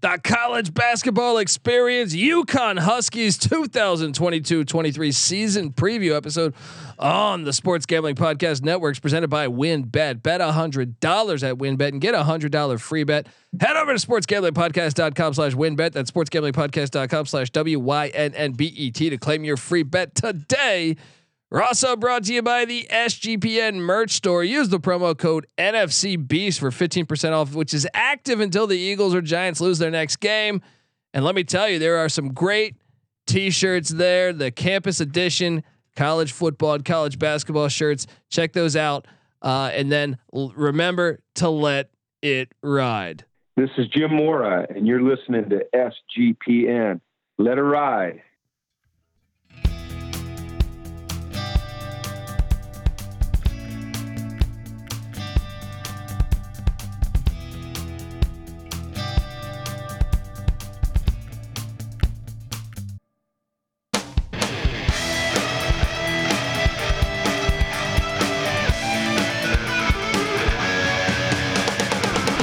the college basketball experience, UConn Huskies 2022-23 season preview episode on the Sports Gambling Podcast Networks presented by WynnBET. Bet hundred dollars at WynnBET and get a hundred dollar free bet. Head over to sportsgamblingpodcast.com slash wynnbet. That's sportsgamblingpodcast.com slash W-Y-N-N-B-E-T to claim your free bet today. We're also brought to you by the SGPN merch store. Use the promo code NFC Beast for 15% off, which is active until the Eagles or Giants lose their next game. And let me tell you, there are some great t-shirts there. The campus edition, college football and college basketball shirts. Check those out. Uh, and then l- remember to let it ride. This is Jim Mora, and you're listening to SGPN. Let it ride.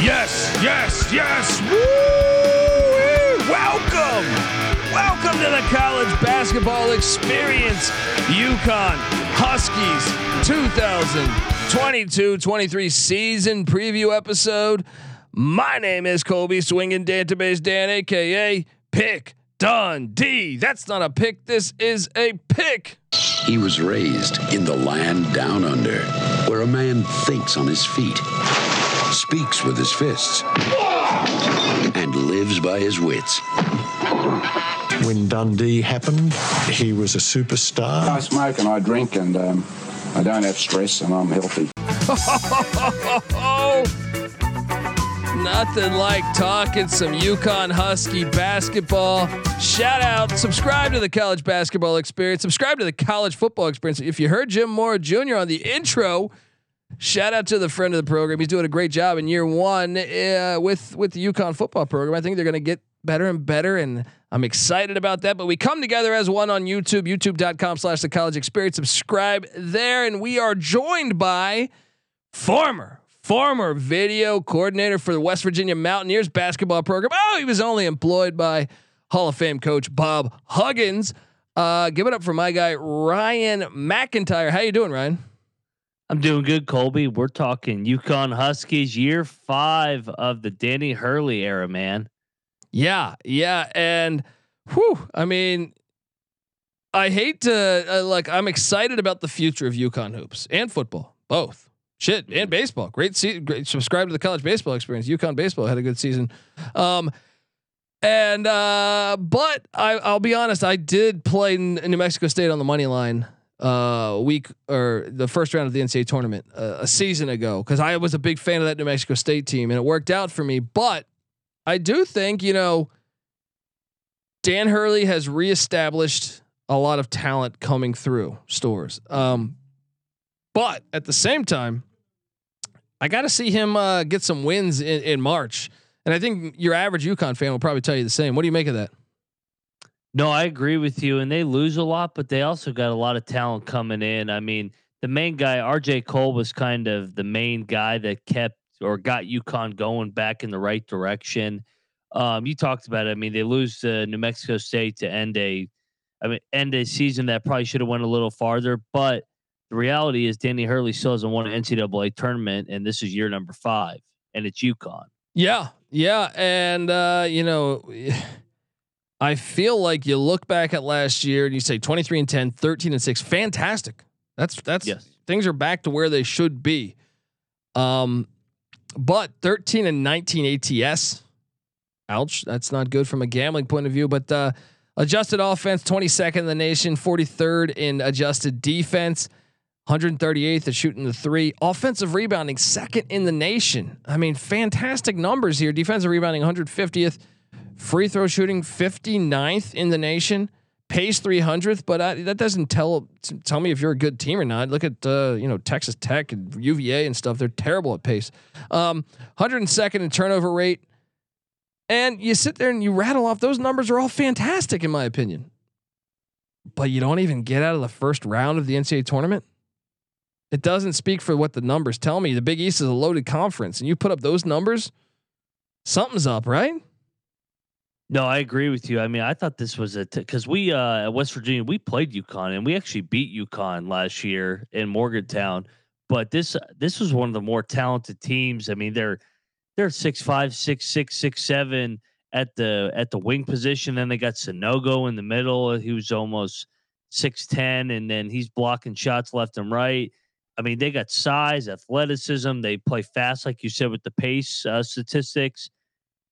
Yes, yes, yes. Woo! Welcome. Welcome to the college basketball experience. UConn Huskies 2022-23 season preview episode. My name is Colby Swinging Database Dan, aka Pick Dundee. That's not a pick. This is a pick. He was raised in the land down under, where a man thinks on his feet, speaks with his fists, and lives by his wits. When Dundee happened, he was a superstar. I smoke and I drink and um, I don't have stress and I'm healthy. Nothing like talking some UConn Husky basketball. Shout out, subscribe to the college basketball experience, subscribe to the college football experience. If you heard Jim Mora Jr. on the intro, shout out to the friend of the program. He's doing a great job in year one uh, with with the UConn football program. I think they're going to get better and better, and I'm excited about that. But we come together as one on YouTube, youtube.com slash the college experience. Subscribe there, and we are joined by former former video coordinator for the West Virginia Mountaineers basketball program. Oh, he was only employed by Hall of Fame coach Bob Huggins. Uh, give it up for my guy Ryan McIntyre. How you doing, Ryan? I'm doing good, Colby. We're talking UConn Huskies, year five of the Danny Hurley era, man. Yeah, yeah, and whew, I mean, I hate to uh, like. I'm excited about the future of UConn hoops and football, both. Shit, and baseball. Great, se- great. Subscribe to the college baseball experience. UConn baseball had a good season. Um, and uh, but I, I'll be honest. I did play in New Mexico State on the money line uh week or the first round of the NCAA tournament uh, a season ago because I was a big fan of that New Mexico State team and it worked out for me. But I do think you know Dan Hurley has reestablished a lot of talent coming through Storrs. Um, but at the same time, I got to see him uh, get some wins in, in March. And I think your average UConn fan will probably tell you the same. What do you make of that? No, I agree with you. And they lose a lot, but they also got a lot of talent coming in. I mean, the main guy, RJ Cole, was kind of the main guy that kept or got UConn going back in the right direction. Um, you talked about it. I mean, they lose to New Mexico State to end a, I mean, end a season that probably should have went a little farther. But the reality is, Danny Hurley still hasn't won an NCAA tournament, and this is year number five, and it's UConn. Yeah, yeah, and uh, you know, I feel like you look back at last year and you say 23 and 10, 13 and 6, fantastic. That's that's Yes. things are back to where they should be. Um but 13 and 19 ATS. Ouch, that's not good from a gambling point of view, but uh adjusted offense 22nd in the nation, 43rd in adjusted defense. 138th at shooting the three. Offensive rebounding, second in the nation. I mean, fantastic numbers here. Defensive rebounding, 150th. Free throw shooting, 59th in the nation. Pace 300th, but I, that doesn't tell tell me if you're a good team or not. Look at uh, you know Texas Tech and UVA and stuff. They're terrible at pace. Um, 102nd in turnover rate. And you sit there and you rattle off those numbers are all fantastic in my opinion. But you don't even get out of the first round of the NCAA tournament. It doesn't speak for what the numbers tell me. The Big East is a loaded conference, and you put up those numbers, something's up, right? No, I agree with you. I mean, I thought this was a because we uh, at West Virginia we played UConn and we actually beat UConn last year in Morgantown. But this this was one of the more talented teams. I mean, they're they're six five, six six, six seven at the at the wing position. Then they got Sanogo in the middle. He was almost six ten, and then he's blocking shots left and right. I mean, they got size, athleticism. They play fast, like you said, with the pace uh, statistics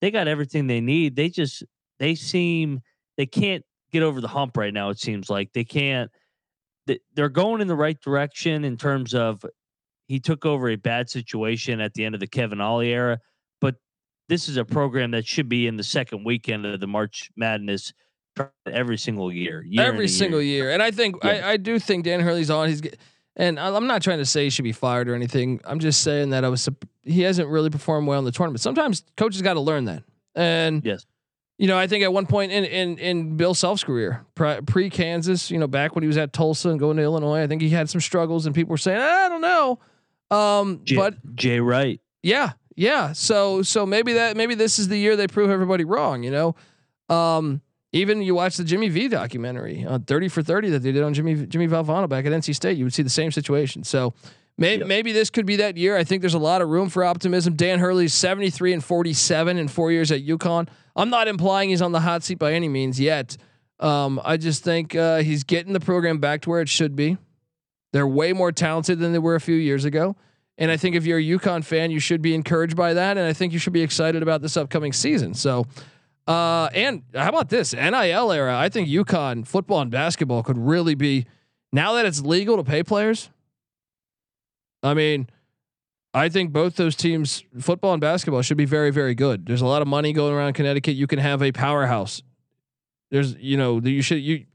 they got everything they need. They just they seem they can't get over the hump right now. It seems like they can't. They're going in the right direction in terms of he took over a bad situation at the end of the Kevin Ollie era, but this is a program that should be in the second weekend of the March Madness every single year. year every single year. year. and I think yeah. I, I do think Dan Hurley's on. He's and I'm not trying to say he should be fired or anything. I'm just saying that I was he hasn't really performed well in the tournament. Sometimes coaches got to learn that. And yes, you know, I think at one point in in in Bill Self's career, pre Kansas, you know, back when he was at Tulsa and going to Illinois, I think he had some struggles, and people were saying, I don't know. Um, Jay, but Jay Wright, yeah, yeah. So so maybe that maybe this is the year they prove everybody wrong. You know, um, even you watch the Jimmy V documentary on 30 for 30 that they did on Jimmy Jimmy Valvano back at NC State, you would see the same situation. So maybe yep. maybe this could be that year. I think there's a lot of room for optimism. Dan Hurley's 73 and 47 in four years at UConn. I'm not implying he's on the hot seat by any means yet. Um, I just think uh, he's getting the program back to where it should be. They're way more talented than they were a few years ago. And I think if you're a UConn fan, you should be encouraged by that. And I think you should be excited about this upcoming season. So uh, and how about this NIL era? I think UConn football and basketball could really be now that it's legal to pay players. I mean, I think both those teams, football and basketball, should be very, very good. There's a lot of money going around Connecticut. You can have a powerhouse. There's, you know, you should you.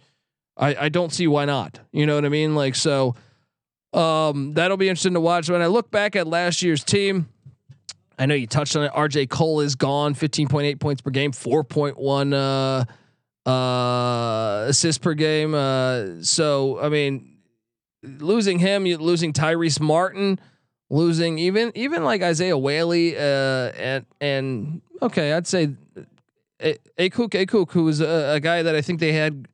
I I don't see why not. You know what I mean? Like so. Um, that'll be interesting to watch. When I look back at last year's team, I know you touched on it. RJ Cole is gone, 15.8 points per game, 4.1 uh, uh, assists per game. Uh, so, I mean, losing him, you losing Tyrese Martin, losing even even like Isaiah Whaley, uh, and and okay, I'd say Akok Akok, who was a, a, guy that I think they had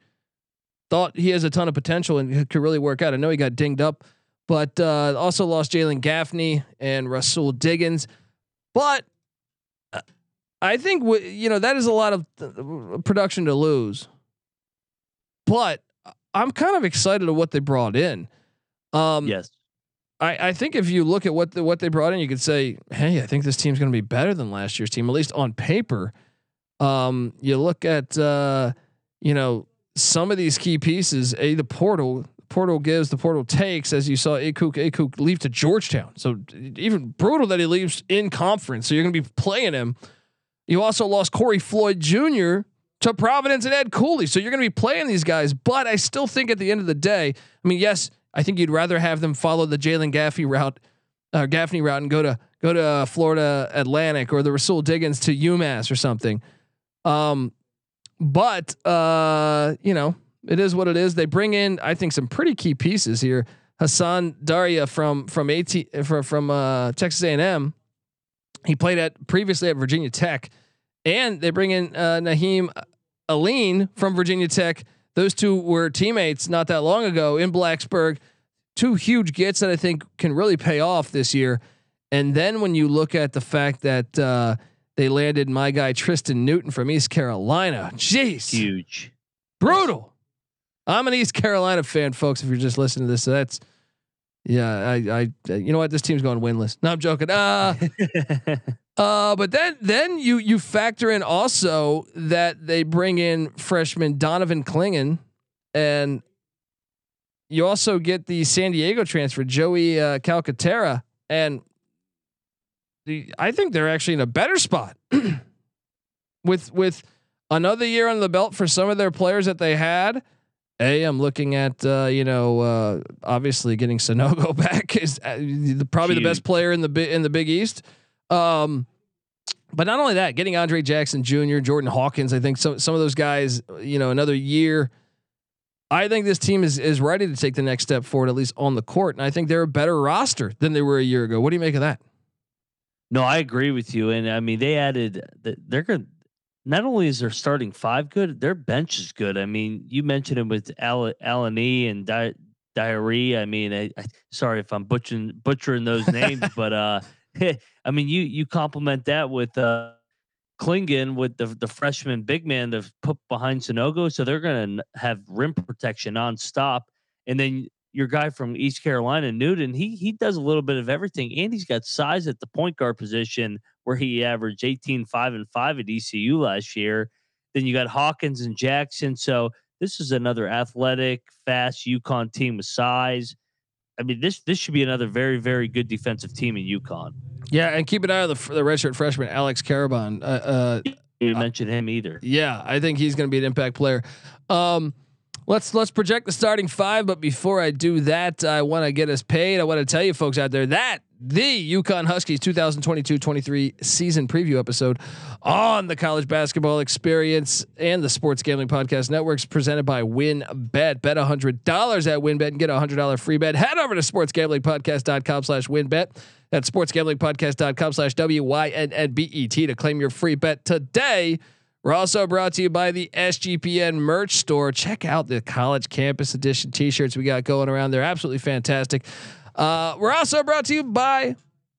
thought he has a ton of potential and could really work out. I know he got dinged up, but uh, also lost Jalen Gaffney and Russell Diggins. But uh, I think w- you know that is a lot of th- production to lose. But I'm kind of excited of what they brought in. Um, yes. I, I think if you look at what the, what they brought in, you could say, hey, I think this team's going to be better than last year's team, at least on paper. Um, you look at uh, you know some of these key pieces. A the portal portal gives, the portal takes, as you saw Akok Akok leave to Georgetown. So even brutal that he leaves in conference. So you're going to be playing him. You also lost Corey Floyd Jr. to Providence and Ed Cooley. So you're going to be playing these guys. But I still think at the end of the day, I mean, yes, I think you'd rather have them follow the Jalen Gaffney route, uh, Gaffney route, and go to go to uh, Florida Atlantic or the Rahsool Diggins to UMass or something. Um, but uh, you know, it is what it is. They bring in, I think, some pretty key pieces here. Hassan Diarra from from AT from, from uh, Texas A&M. He played at previously at Virginia Tech, and they bring in uh, Nahiem Alleyne from Virginia Tech. Those two were teammates not that long ago in Blacksburg. Two huge gets that I think can really pay off this year. And then when you look at the fact that uh, they landed my guy Tristan Newton from East Carolina, jeez, huge, brutal. I'm an East Carolina fan, folks. If you're just listening to this, so that's yeah. I, I, you know what? This team's going winless. No, I'm joking. Uh, uh, but then, then you you factor in also that they bring in freshman Donovan Clingan, and you also get the San Diego transfer Joey uh, Calcaterra, and the I think they're actually in a better spot with with another year on the belt for some of their players that they had a, I'm looking at uh, you know uh, obviously getting Sanogo back is uh, the, probably Huge. the best player in the in the Big East. Um, but not only that, getting Andre Jackson Jr., Jordan Hawkins, I think some some of those guys, you know, another year. I think this team is is ready to take the next step forward, at least on the court, and I think they're a better roster than they were a year ago. What do you make of that? No, I agree with you, and I mean they added they're going not only is their starting five good, their bench is good. I mean, you mentioned it with Al- Alan E and Di- Diary. I mean, I, I, sorry if I'm butchering butchering those names, but uh, I mean, you you compliment that with uh, Clingan with the the freshman big man to put behind Sanogo, so they're going to have rim protection nonstop. And then your guy from East Carolina, Newton, he he does a little bit of everything, and he's got size at the point guard position where he averaged 18, 5, and 5 at ECU last year. Then you got Hawkins and Jackson. So this is another athletic, fast UConn team with size. I mean, this this should be another very, very good defensive team in UConn. Yeah, and keep an eye on the the redshirt freshman Alex Karaban. Uh, uh, you didn't mention him either. Yeah, I think he's going to be an impact player. Um, let's let's project the starting five, but before I do that, I want to get us paid. I want to tell you folks out there that the UConn Huskies 2022-23 season preview episode on the college basketball experience and the Sports Gambling Podcast Networks presented by WynnBET. Bet $100 at WynnBET and get a $100 free bet. Head over to sportsgamblingpodcast.com slash WynnBET. That's sportsgamblingpodcast.com slash W-Y-N-N-B-E-T to claim your free bet today. We're also brought to you by the SGPN merch store. Check out the college campus edition t-shirts we got going around. They're absolutely fantastic. Uh, we're also brought to you by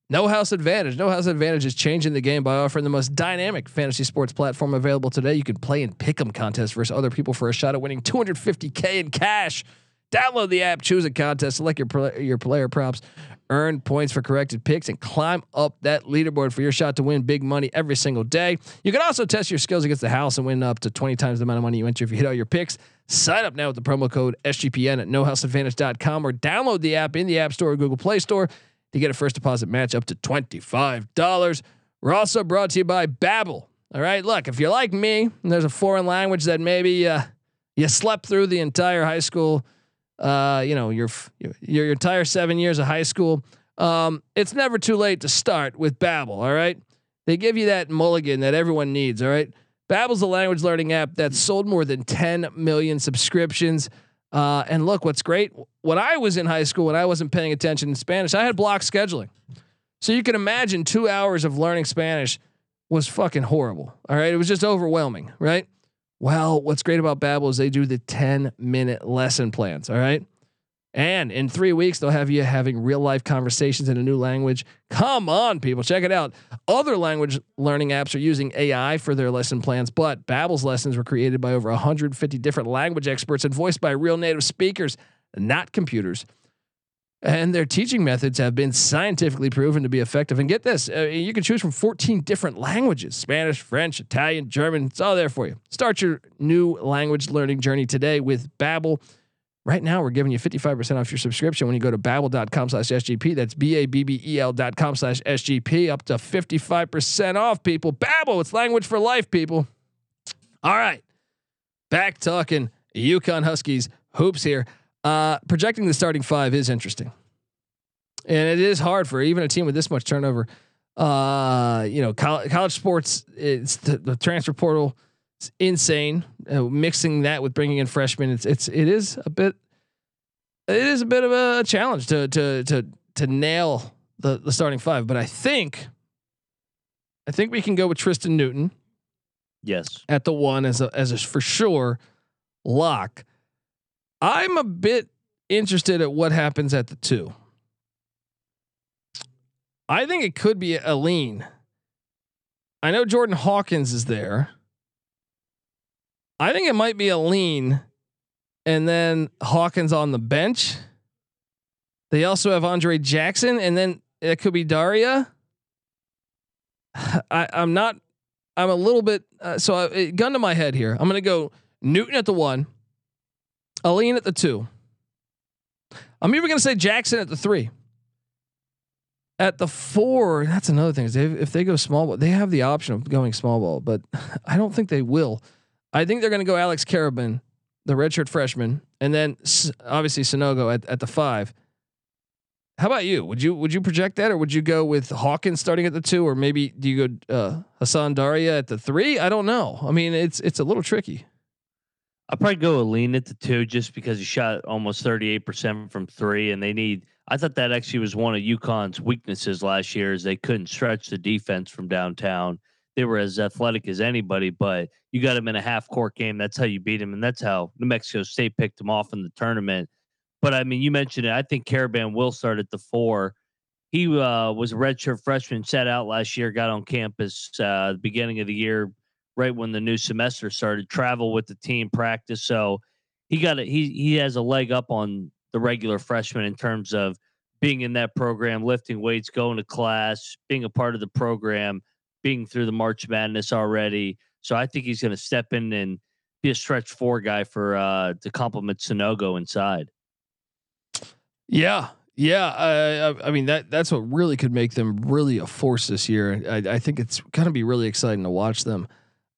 No House Advantage. No House Advantage is changing the game by offering the most dynamic fantasy sports platform available today. You can play in pick'em contests versus other people for a shot at winning 250k in cash. Download the app, choose a contest, select your your player props, earn points for corrected picks, and climb up that leaderboard for your shot to win big money every single day. You can also test your skills against the house and win up to 20 times the amount of money you enter if you hit all your picks. Sign up now with the promo code SGPN at nohouseadvantage.com or download the app in the App Store or Google Play Store to get a first deposit match up to $25. We're also brought to you by Babbel. All right, look, if you're like me, and there's a foreign language that maybe uh, you slept through the entire high school, uh, you know, your, your your entire seven years of high school. Um, it's never too late to start with Babbel. All right, they give you that mulligan that everyone needs. All right. Babbel's a language learning app that's sold more than 10 million subscriptions. Uh, and look, what's great when I was in high school, when I wasn't paying attention in Spanish, I had block scheduling. So you can imagine two hours of learning Spanish was fucking horrible. All right. It was just overwhelming. Right. Well, what's great about Babbel is they do the 10 minute lesson plans. All right. And in three weeks, they'll have you having real life conversations in a new language. Come on, people, check it out. Other language learning apps are using AI for their lesson plans, but Babbel's lessons were created by over 150 different language experts and voiced by real native speakers, not computers. And their teaching methods have been scientifically proven to be effective. And get this, uh, you can choose from 14 different languages Spanish, French, Italian, German. It's all there for you. Start your new language learning journey today with Babbel. Right now, we're giving you 55% off your subscription when you go to babbel.com slash SGP. That's B-A-B-B-E-L dot com slash SGP. Up to 55% off, people. Babbel, it's language for life, people. All right. Back talking UConn Huskies hoops here. Uh, projecting the starting five is interesting. And it is hard for even a team with this much turnover. Uh, you know, college, college sports, it's the, the transfer portal it's insane. Uh, mixing that with bringing in freshmen, it's it's it is a bit, it is a bit of a challenge to to to to nail the the starting five. But I think, I think we can go with Tristan Newton. Yes, at the one as a as a for sure lock. I'm a bit interested at what happens at the two. I think it could be Alleyne. I know Jordan Hawkins is there. I think it might be Alleyne, and then Hawkins on the bench. They also have Andre Jackson, and then it could be Diarra. I, I'm not. I'm a little bit. Uh, so I, gun to my head here. I'm going to go Newton at the one, Alleyne at the two. I'm even going to say Jackson at the three. At the four, that's another thing. Is they, if they go small ball, they have the option of going small ball, but I don't think they will. I think they're going to go Alex Karaban, the redshirt freshman, and then obviously Sanogo at, at the five. How about you? Would you would you project that, or would you go with Hawkins starting at the two, or maybe do you go uh, Hassan Diarra at the three? I don't know. I mean, it's it's a little tricky. I'd probably go Alleyne at the two just because he shot almost thirty eight percent from three, and they need. I thought that actually was one of UConn's weaknesses last year is they couldn't stretch the defense from downtown they were as athletic as anybody, but you got them in a half court game. That's how you beat them, and that's how New Mexico State picked them off in the tournament. But I mean, you mentioned it. I think Karaban will start at the four. He uh, was a redshirt freshman, sat out last year, got on campus uh, the beginning of the year, right when the new semester started. Travel with the team, practice. So he got it. He he has a leg up on the regular freshman in terms of being in that program, lifting weights, going to class, being a part of the program, being through the March Madness already. So I think he's going to step in and be a stretch four guy for uh, to complement Sanogo inside. Yeah, yeah. I, I mean that that's what really could make them really a force this year. I, I think it's going to be really exciting to watch them.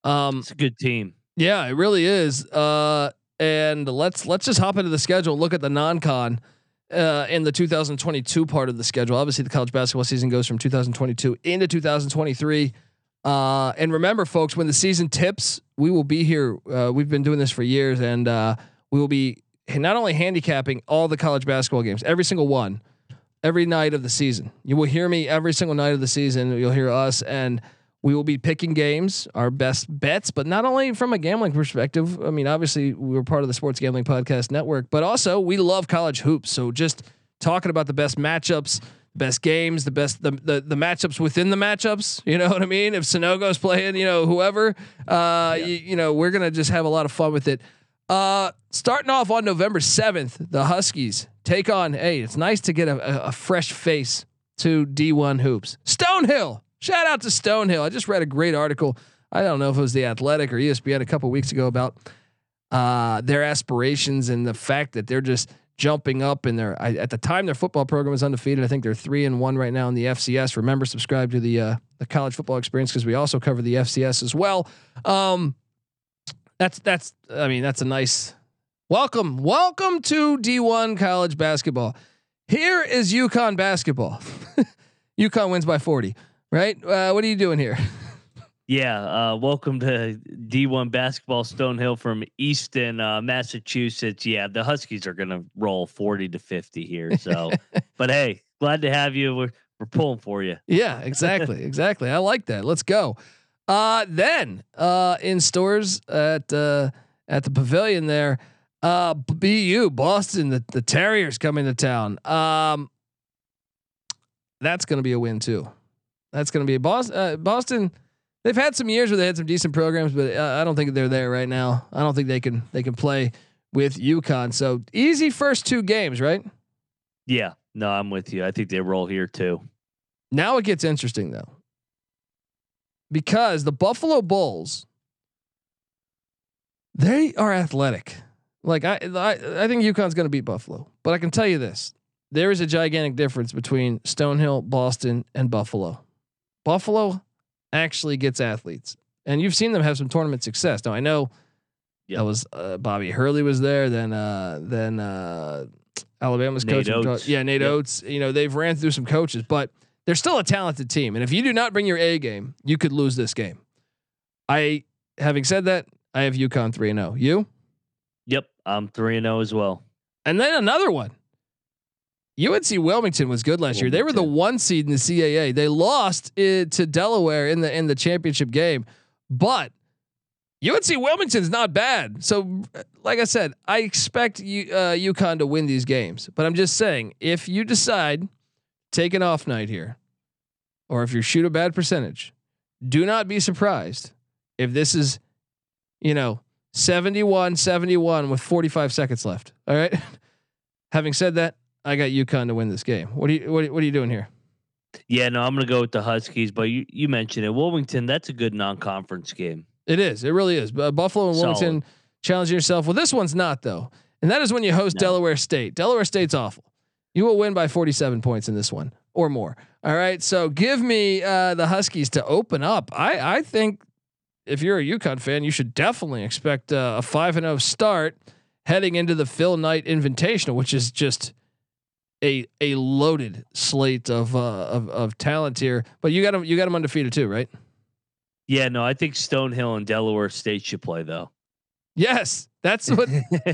Um, it's a good team. Yeah, it really is. Uh, and let's let's just hop into the schedule. Look at the non-con uh, in the 2022 part of the schedule. Obviously, the college basketball season goes from 2022 into 2023. Uh, and remember, folks, when the season tips, we will be here. Uh, we've been doing this for years, and uh, we will be not only handicapping all the college basketball games, every single one, every night of the season. You will hear me every single night of the season. You'll hear us, and we will be picking games, our best bets, but not only from a gambling perspective. I mean, obviously, we're part of the Sports Gambling Podcast Network, but also we love college hoops. So just talking about the best matchups, best games, the best the the, the matchups within the matchups. You know what I mean? If Sanogo's playing, you know, whoever, uh, yeah. you, you know, we're gonna just have a lot of fun with it. Uh, starting off on November 7th, the Huskies take on, hey, it's nice to get a, a fresh face to D1 hoops. Stonehill. Shout out to Stonehill. I just read a great article. I don't know if it was the Athletic or ESPN a couple weeks ago about uh, their aspirations and the fact that they're just jumping up in their I, at the time their football program was undefeated. I think they're three and one right now in the FCS. Remember, subscribe to the uh, the college football experience because we also cover the FCS as well. Um, that's that's I mean that's a nice welcome welcome to D1 college basketball. Here is UConn basketball. UConn wins by 40, right? Uh, what are you doing here? Yeah, uh, welcome to D1 basketball Stonehill from Easton, uh, Massachusetts. Yeah, the Huskies are going to roll 40 to 50 here. So, but hey, glad to have you. We're, we're pulling for you. Yeah, exactly. exactly. I like that. Let's go. Uh, then uh, in Storrs at uh, at the pavilion there, uh, BU Boston, the, the Terriers coming to town. Um, that's going to be a win too. That's going to be a Boston. Uh, Boston. They've had some years where they had some decent programs, but uh, I don't think they're there right now. I don't think they can they can play with UConn. So easy first two games, right? Yeah. No, I'm with you. I think they roll here too. Now it gets interesting though because the Buffalo Bulls, they are athletic. Like I, I, I think UConn's going to beat Buffalo, but I can tell you this: there is a gigantic difference between Stonehill, Boston, and Buffalo. Buffalo actually gets athletes, and you've seen them have some tournament success. Now I know yep. that was uh, Bobby Hurley was there, then uh, then uh, Alabama's Nate coach, Oats. yeah, Nate yep. Oats. You know they've ran through some coaches, but they're still a talented team. And if you do not bring your A game, you could lose this game. I, having said that, I have UConn 3 and 0. You? Yep. I'm 3 and 0 as well. And then another one. UNC Wilmington was good last Wilmington. year. They were the one seed in the CAA. They lost it to Delaware in the in the championship game, but UNC Wilmington's not bad. So, like I said, I expect you, uh, UConn to win these games. But I'm just saying, if you decide take an off night here, or if you shoot a bad percentage, do not be surprised if this is, you know, 71 71 with 45 seconds left. All right. Having said that, I got UConn to win this game. What are you what, what are you doing here? Yeah, no, I'm going to go with the Huskies, but you, you mentioned it. Wilmington, that's a good non-conference game. It is. It really is. Uh, Buffalo and Wilmington Solid. challenging yourself. Well, this one's not though. And that is when you host no. Delaware State. Delaware State's awful. You will win by 47 points in this one or more. All right. So give me uh, the Huskies to open up. I, I think if you're a UConn fan, you should definitely expect uh, a 5 and 0 start heading into the Phil Knight Invitational, which is just a a loaded slate of uh, of of talent here. But you got them you got them undefeated too, right? Yeah, no, I think Stonehill and Delaware State should play though. Yes, that's what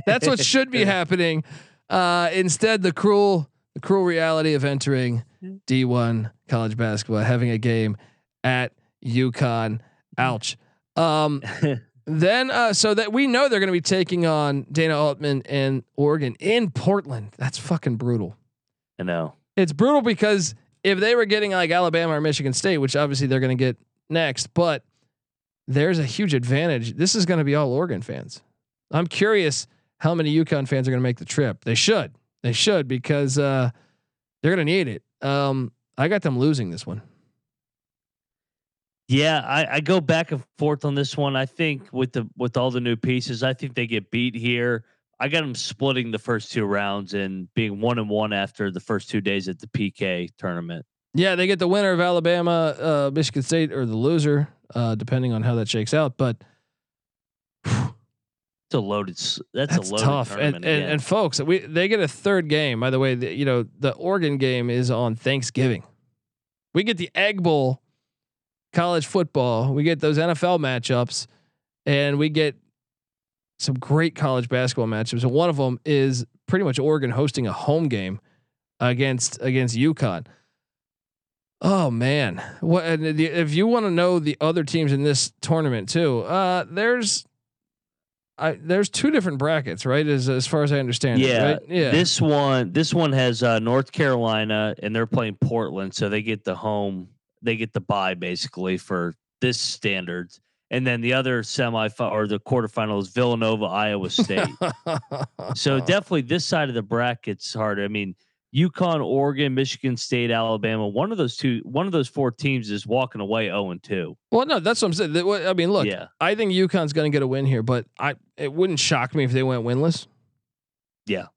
that's what should be happening. Uh, instead, the cruel the cruel reality of entering D1 college basketball, having a game at UConn. Ouch. Um, then uh, so that we know they're going to be taking on Dana Altman and Oregon in Portland. That's fucking brutal. I know. It's brutal because if they were getting like Alabama or Michigan State, which obviously they're going to get next, but there's a huge advantage. This is going to be all Oregon fans. I'm curious how many UConn fans are going to make the trip. They should. They should because uh, they're going to need it. Um, I got them losing this one. Yeah, I, I go back and forth on this one. I think with the with all the new pieces, I think they get beat here. I got them splitting the first two rounds and being one and one after the first two days at the PK tournament. Yeah, they get the winner of Alabama, uh, Michigan State, or the loser, uh, depending on how that shakes out. But It's a loaded. That's, that's a loaded tough. And, and, and folks, we they get a third game. By the way, the, you know the Oregon game is on Thanksgiving. We get the Egg Bowl, college football. We get those NFL matchups, and we get some great college basketball matchups. And one of them is pretty much Oregon hosting a home game against against UConn. Oh man, what and the, if you want to know the other teams in this tournament too? Uh, there's, I there's two different brackets, right? As as far as I understand, it, Yeah, right? yeah. This one, this one has uh, North Carolina, and they're playing Portland, so they get the home, they get the bye basically for this standards. And then the other semi or the quarterfinal is Villanova, Iowa State. so definitely this side of the bracket's harder. I mean, UConn, Oregon, Michigan State, Alabama. One of those two, one of those four teams is walking away zero and two. well, no, that's what I'm saying. I mean, look, yeah, I think UConn's going to get a win here, but I it wouldn't shock me if they went winless. Yeah.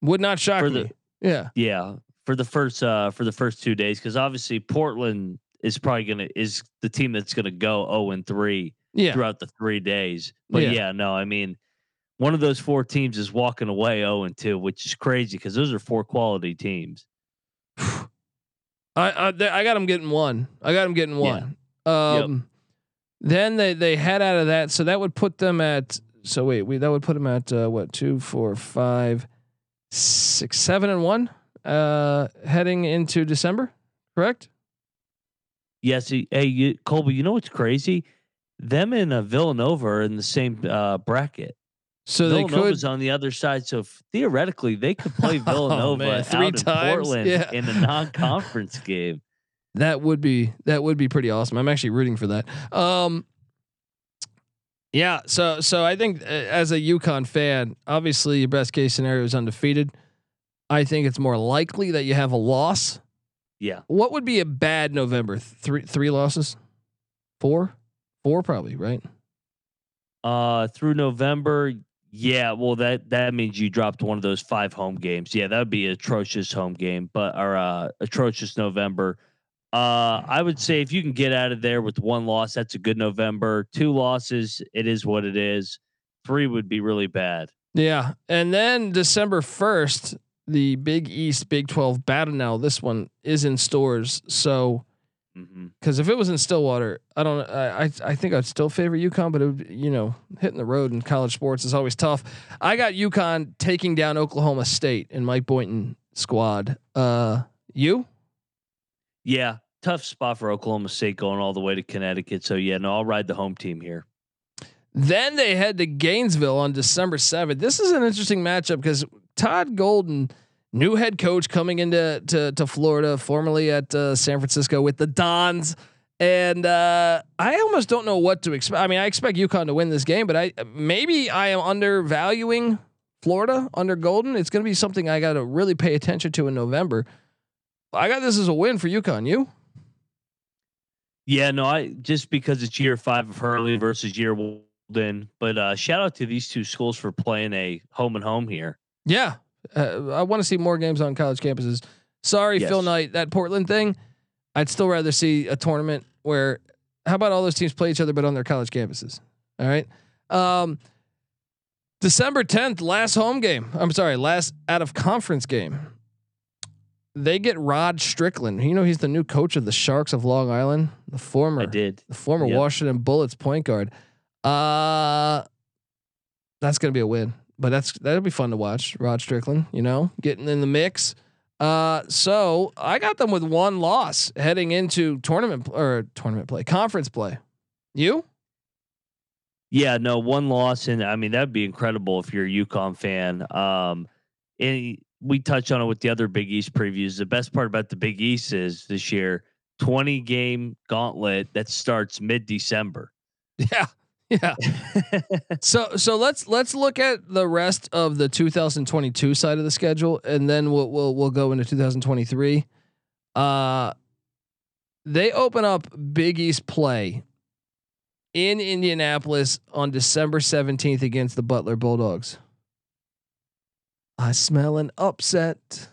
would not shock For me. the- yeah, yeah. For the first, uh, for the first two days, because obviously Portland is probably gonna is the team that's gonna go zero and three. yeah. throughout the three days. But Yeah. yeah. no, I mean, one of those four teams is walking away 0 and 2, which is crazy because those are four quality teams. I I, they- I got them getting one. I got them getting Yeah. one. Um, then they they head out of that, so that would put them at. So wait, we that would put them at uh, what two, four, five, six, seven, and one. Uh, heading into December, correct? Yes, hey, you, Colby, you know what's crazy? Them and uh, Villanova are in the same uh, bracket. So they could. Villanova's on the other side, so theoretically they could play Villanova Oh, three out in times? Portland Yeah. in a non-conference game. That would be that would be pretty awesome. I'm actually rooting for that. Um, yeah, so so I think uh, as a UConn fan, obviously your best case scenario is undefeated. I think it's more likely that you have a loss. Yeah, What would be a bad November? Three three losses, four, four probably right. uh, through November. Yeah, well that that means you dropped one of those five home games. Yeah, that would be atrocious home game, but or uh, atrocious November. Uh, I would say if you can get out of there with one loss, that's a good November. Two losses, it is what it is. Three would be really bad. Yeah, and then December first, the Big East Big Twelve battle. Now this one is in Storrs, so because if it was in Stillwater, I don't. I I, I think I'd still favor UConn, but it would, you know, hitting the road in college sports is always tough. I got UConn taking down Oklahoma State and Mike Boynton squad. Uh, you? Yeah, tough spot for Oklahoma State going all the way to Connecticut. So yeah, no, I'll ride the home team here. Then they head to Gainesville on December 7th. This is an interesting matchup because Todd Golden, new head coach coming into to, to Florida, formerly at uh, San Francisco with the Dons. And uh, I almost don't know what to expect. I mean, I expect UConn to win this game, but I maybe I am undervaluing Florida under Golden. It's going to be something I got to really pay attention to in November. I got this as a win for UConn. You? Yeah, no, I just because it's year five of Hurley versus year Golden. But uh, shout out to these two schools for playing a home and home here. Yeah, uh, I want to see more games on college campuses. Sorry, Phil Knight, that Portland thing. I'd still rather see a tournament where. How about all those teams play each other but on their college campuses? All right. Um, December tenth, last home game. I'm sorry, last out of conference game. They get Rod Strickland. You know he's the new coach of the Sharks of Long Island, the former I did. the former Yep. Washington Bullets point guard. Uh that's gonna be a win. But that's that'll be fun to watch. Rod Strickland, you know, getting in the mix. Uh so I got them with one loss heading into tournament or tournament play, conference play. You? Yeah, no, one loss, and I mean that'd be incredible if you're a UConn fan. Um, and we touched on it with the other Big East previews. The best part about the Big East is this year 20 game gauntlet that starts mid December. Yeah. Yeah. so so let's let's look at the rest of the 2022 side of the schedule and then we'll we'll we'll go into 2023. Uh they open up Big East play in Indianapolis on December 17th against the Butler Bulldogs. I smell an upset.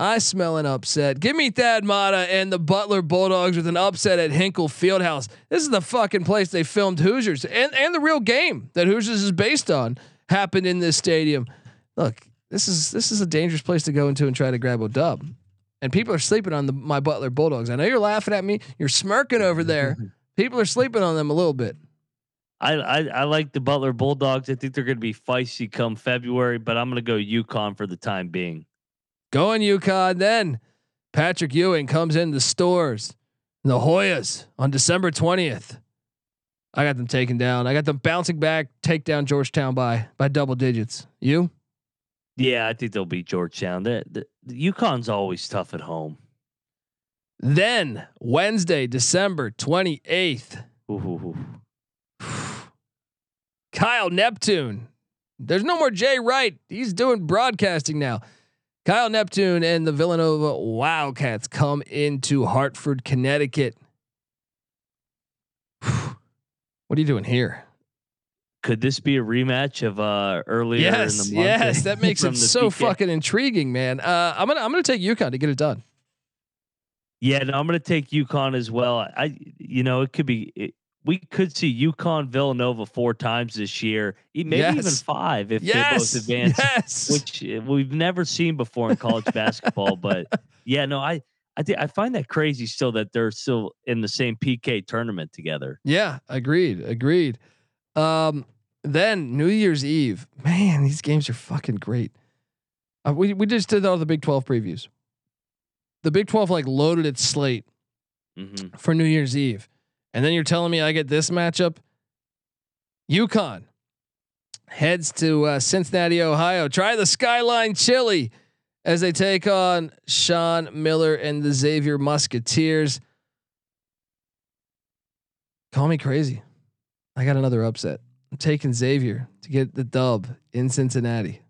I smell an upset. Give me Thad Matta and the Butler Bulldogs with an upset at Hinkle Fieldhouse. This is the fucking place they filmed Hoosiers and, and the real game that Hoosiers is based on happened in this stadium. Look, this is this is a dangerous place to go into and try to grab a dub. And people are sleeping on the my Butler Bulldogs. I know you're laughing at me. You're smirking over there. People are sleeping on them a little bit. I, I, I like the Butler Bulldogs. I think they're going to be feisty come February, but I'm going to go UConn for the time being. Going UConn. Then Patrick Ewing comes in the Storrs. The Hoyas on December 20th. I got them taken down. I got them bouncing back, take down Georgetown by by double digits. You? Yeah, I think they'll beat Georgetown. The, the, the UConn's always tough at home. Then Wednesday, December 28th. Ooh. Kyle Neptune. There's no more Jay Wright. He's doing broadcasting now. Kyle Neptune and the Villanova Wildcats come into Hartford, Connecticut. what are you doing here? Could this be a rematch of uh earlier yes, in the month? Yes, that makes it so PK? fucking intriguing, man. Uh, I'm gonna I'm gonna take UConn to get it done. Yeah, no, I'm going to take UConn as well. I, you know, it could be. It, we could see UConn Villanova four times this year, maybe even five if Yes, they both advance, yes. which uh, we've never seen before in college basketball. But yeah, no, I, I, I find that crazy still that they're still in the same PK tournament together. Yeah, agreed, agreed. Um, then New Year's Eve, man, these games are fucking great. Uh, we we just did all the Big Twelve previews. The Big Twelve like loaded its slate hmm for New Year's Eve, and then you're telling me I get this matchup. UConn heads to uh, Cincinnati, Ohio. Try the Skyline Chili as they take on Sean Miller and the Xavier Musketeers. Call me crazy. I got another upset. I'm taking Xavier to get the dub in Cincinnati.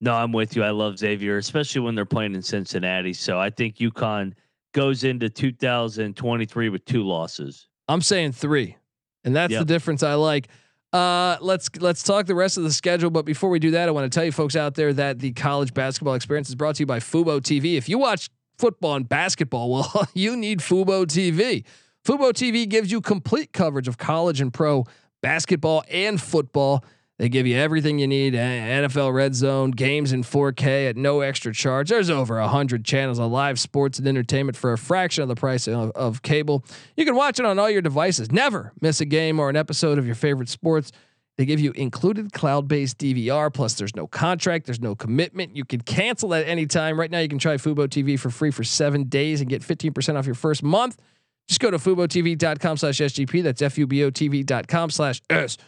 No, I'm with you. I love Xavier, especially when they're playing in Cincinnati. So I think UConn goes into 2023 with two losses. I'm saying three, and that's the difference I like. Uh, let's let's talk the rest of the schedule. But before we do that, I want to tell you folks out there that the college basketball experience is brought to you by Fubo TV. If you watch football and basketball, well, you need Fubo TV. Fubo TV gives you complete coverage of college and pro basketball and football. They give you everything you need: NFL Red Zone, games in 4K at no extra charge. There's over hundred channels of live sports and entertainment for a fraction of the price of, of cable. You can watch it on all your devices. Never miss a game or an episode of your favorite sports. They give you included cloud-based DVR. Plus, there's no contract, there's no commitment. You can cancel at any time. Right now, you can try Fubo TV for free for seven days and get 15% off your first month. Just go to FuboTV.com slash SGP. That's F-U-B-O-TV.com slash SGP.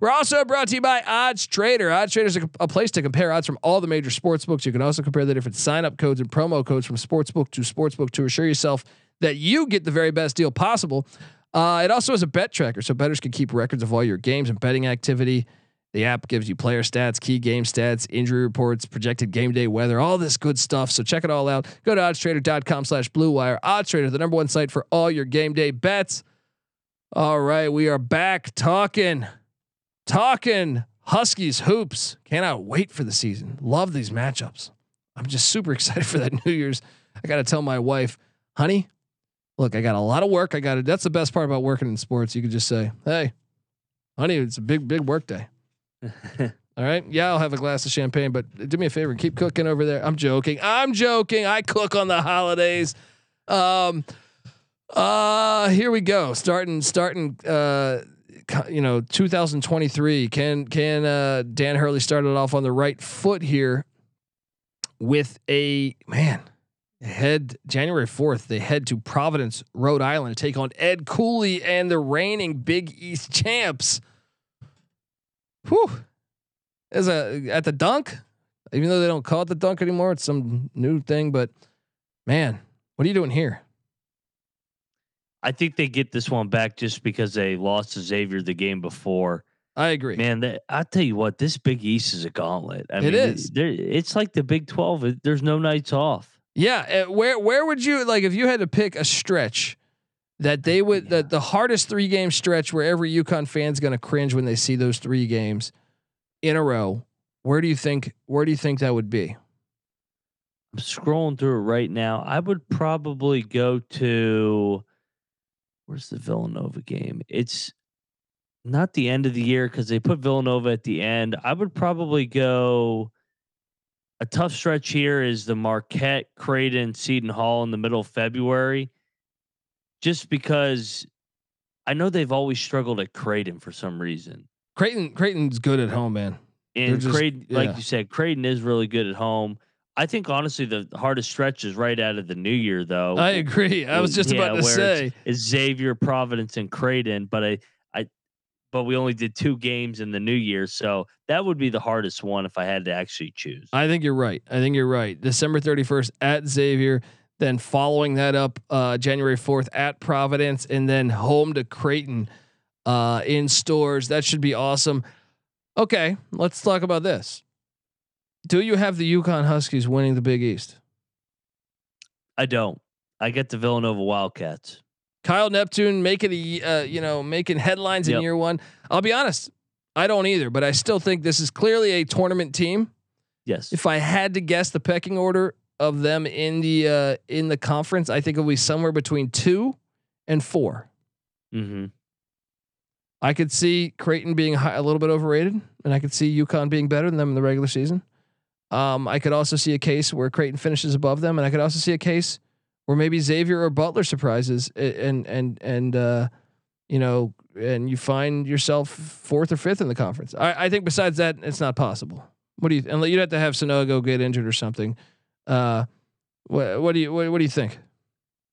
We're also brought to you by Odds Trader. Odds Trader is a, a place to compare odds from all the major sports books. You can also compare the different sign-up codes and promo codes from sportsbook to sportsbook to assure yourself that you get the very best deal possible. Uh, it also has a bet tracker, so bettors can keep records of all your games and betting activity. The app gives you player stats, key game stats, injury reports, projected game day weather, all this good stuff. So check it all out. Go to oddstrader.com slash blue wire. Oddstrader, the number one site for all your game day bets. All right, we are back talking, talking Huskies hoops. Cannot wait for the season. Love these matchups. I'm just super excited for that New Year's. I got to tell my wife, honey, look, I got a lot of work. I got to, that's the best part about working in sports. You could just say, hey, honey, it's a big, big work day. All right. Yeah, I'll have a glass of champagne, but do me a favor, and keep cooking over there. I'm joking. I'm joking. I cook on the holidays. Um, uh, here we go. Starting, starting, uh, you know, 2023. Can, can, uh, Dan Hurley started off on the right foot here with a man. head January 4th, they head to Providence, Rhode Island to take on Ed Cooley and the reigning Big East champs. Whew. As a at the dunk, even though they don't call it the dunk anymore, it's some new thing, but man, what are you doing here? I think they get this one back just because they lost to Xavier the game before. I agree. Man, that, I'll tell you what, this Big East is a gauntlet. I It mean, is. It's like the Big Twelve. There's no nights off. Yeah, uh, where where would you like if you had to pick a stretch that they would the the hardest three game stretch where every UConn fan's going to cringe when they see those three games in a row? Where do you think where do you think that would be? I'm scrolling through it right now. I would probably go to where's the Villanova game? It's not the end of the year because they put Villanova at the end. I would probably go. A tough stretch here is the Marquette, Creighton, Seton Hall in the middle of February, just because I know they've always struggled at Creighton for some reason. Creighton Creighton's good at home, man. And just- Creighton, like you said, Creighton is really good at home. I think honestly the hardest stretch is right out of the new year though. I agree. I was just Yeah, about to say. It's Xavier, Providence, and Creighton, but I, I, but we only did two games in the new year, so that would be the hardest one if I had to actually choose. I think you're right. I think you're right. December 31st at Xavier, then following that up uh, January 4th at Providence, and then home to Creighton uh, in Storrs. That should be awesome. Okay, let's talk about this. Do you have the UConn Huskies winning the Big East? I don't. I get the Villanova Wildcats. Kyle Neptune making a uh, you know making headlines in Yep. year one. I'll be honest, I don't either, but I still think this is clearly a tournament team. Yes. If I had to guess the pecking order of them in the uh, in the conference, I think it'll be somewhere between two and four. mm-hmm. I could see Creighton being high, a little bit overrated, and I could see UConn being better than them in the regular season. Um, I could also see a case where Creighton finishes above them, and I could also see a case where maybe Xavier or Butler surprises and and and uh, you know, and you find yourself fourth or fifth in the conference. I, I think besides that, it's not possible. What do you? And you'd have to have Sanogo get injured or something. Uh, what, what do you what, what do you think?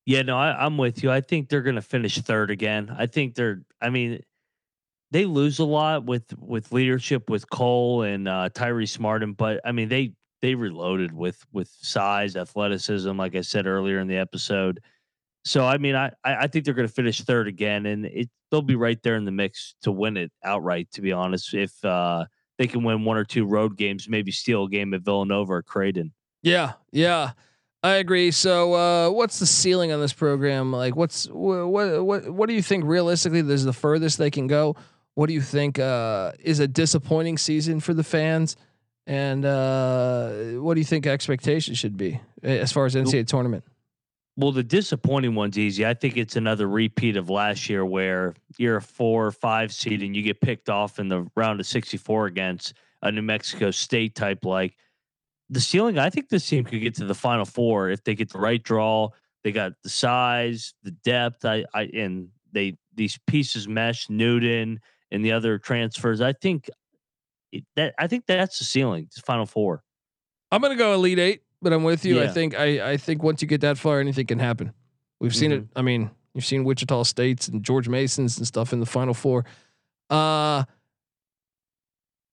Yeah, no, I, I'm with you. I think they're going to finish third again. I think they're. I mean, they lose a lot with with leadership with Cole and uh, Tyrese Martin, but I mean they they reloaded with with size, athleticism, like I said earlier in the episode. So I mean, I I think they're going to finish third again, and it they'll be right there in the mix to win it outright. To be honest, if uh, they can win one or two road games, maybe steal a game at Villanova or Creighton. Yeah, yeah, I agree. So, uh, what's the ceiling on this program? Like, what's what what what, do you think realistically? There's the furthest they can go. What do you think uh, is a disappointing season for the fans? And uh, what do you think expectations should be as far as NCAA tournament? Well, the disappointing one's easy. I think it's another repeat of last year where you're a four or five seed and you get picked off in the round of 64 against a New Mexico State type. Like the ceiling, I think this team could get to the final four if they get the right draw. They got the size, the depth, I, I and they these pieces mesh, Newton and the other transfers. I think that I think that's the ceiling, final four. I'm gonna go Elite Eight, but I'm with you. I think I I think once you get that far, anything can happen. We've seen it. Mm-hmm. I mean, you've seen Wichita States and George Masons and stuff in the Final Four. Uh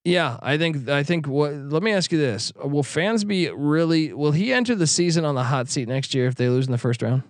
yeah, I think I think what let me ask you this. Will fans be really will he enter the season on the hot seat next year if they lose in the first round?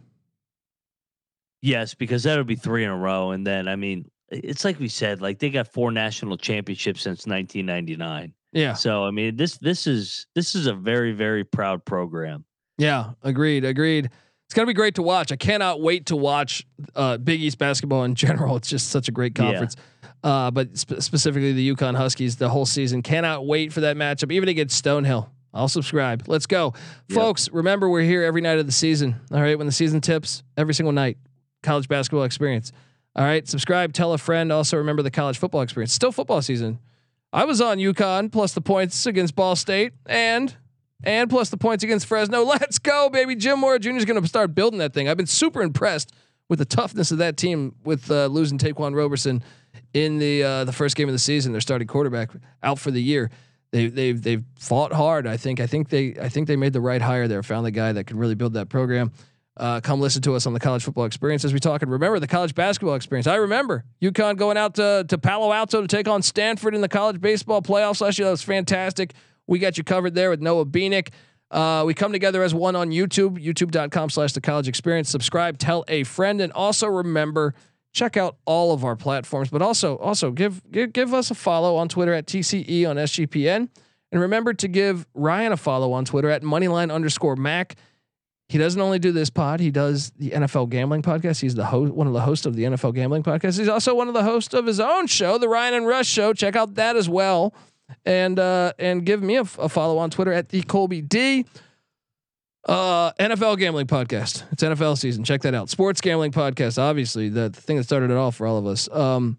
Yes, because that'll be three in a row. And then, I mean, it's like we said, like they got four national championships since 1999. Yeah. So, I mean, this this is this is a very very proud program. Yeah, agreed, agreed. It's gonna be great to watch. I cannot wait to watch uh, Big East basketball in general. It's just such a great Yeah. conference. Uh, but sp- specifically the UConn Huskies, the whole season. Cannot wait for that matchup, even against Stonehill. I'll subscribe. Let's go, Yep. folks. Remember, we're here every night of the season. All right, when the season tips, every single night, college basketball experience. All right, subscribe, tell a friend. Also, remember the college football experience. Still football season. I was on UConn plus the points against Ball State and and plus the points against Fresno. Let's go, baby. Jim Mora Jr. is going to start building that thing. I've been super impressed with the toughness of that team with uh, losing Ta'Quan Roberson in the uh, the first game of the season. Their starting quarterback out for the year. they they've they've fought hard. I think I think they I think they made the right hire there. Found the guy that can really build that program. Uh, come listen to us on the college football experience as we talk. And remember the college basketball experience. I remember UConn going out to, to Palo Alto to take on Stanford in the college baseball playoffs last year. That was fantastic. We got you covered there with Noah Beanick. Uh, we come together as one on YouTube, youtube.com slash the college experience. Subscribe, tell a friend, and also remember, check out all of our platforms, but also also give give, give us a follow on Twitter at TCE on SGPN. And remember to give Ryan a follow on Twitter at moneyline underscore Mac. He doesn't only do this pod; he does the NFL gambling podcast. He's the host, one of the hosts of the NFL gambling podcast. He's also one of the hosts of his own show, the Ryan and Rush Show. Check out that as well, and uh, and give me a, a follow on Twitter at the Colby D. Uh, NFL gambling podcast. It's NFL season. Check that out. Sports gambling podcast. Obviously, the, the thing that started it all for all of us. Um,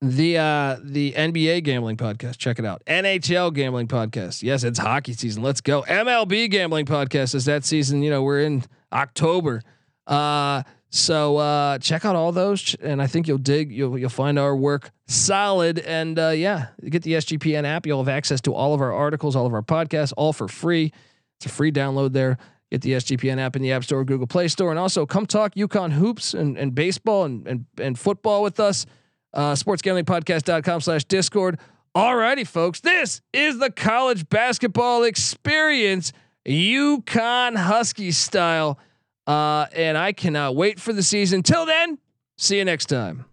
the uh the NBA gambling podcast. Check it out. NHL gambling podcast. Yes, it's hockey season. Let's go. MLB gambling podcast is that season. You know, we're in October. Uh so uh check out all those and I think you'll dig you'll you'll find our work solid and uh yeah, get the SGPN app. You'll have access to all of our articles, all of our podcasts, all for free. It's a free download there. Get the SGPN app in the App Store, Google Play Store, and also come talk UConn hoops and, and baseball and, and and football with us uh, sportsgamblingpodcast.com slash discord. Alrighty, folks, this is the college basketball experience, UConn Husky style. Uh, and I cannot wait for the season. Till then, see you next time.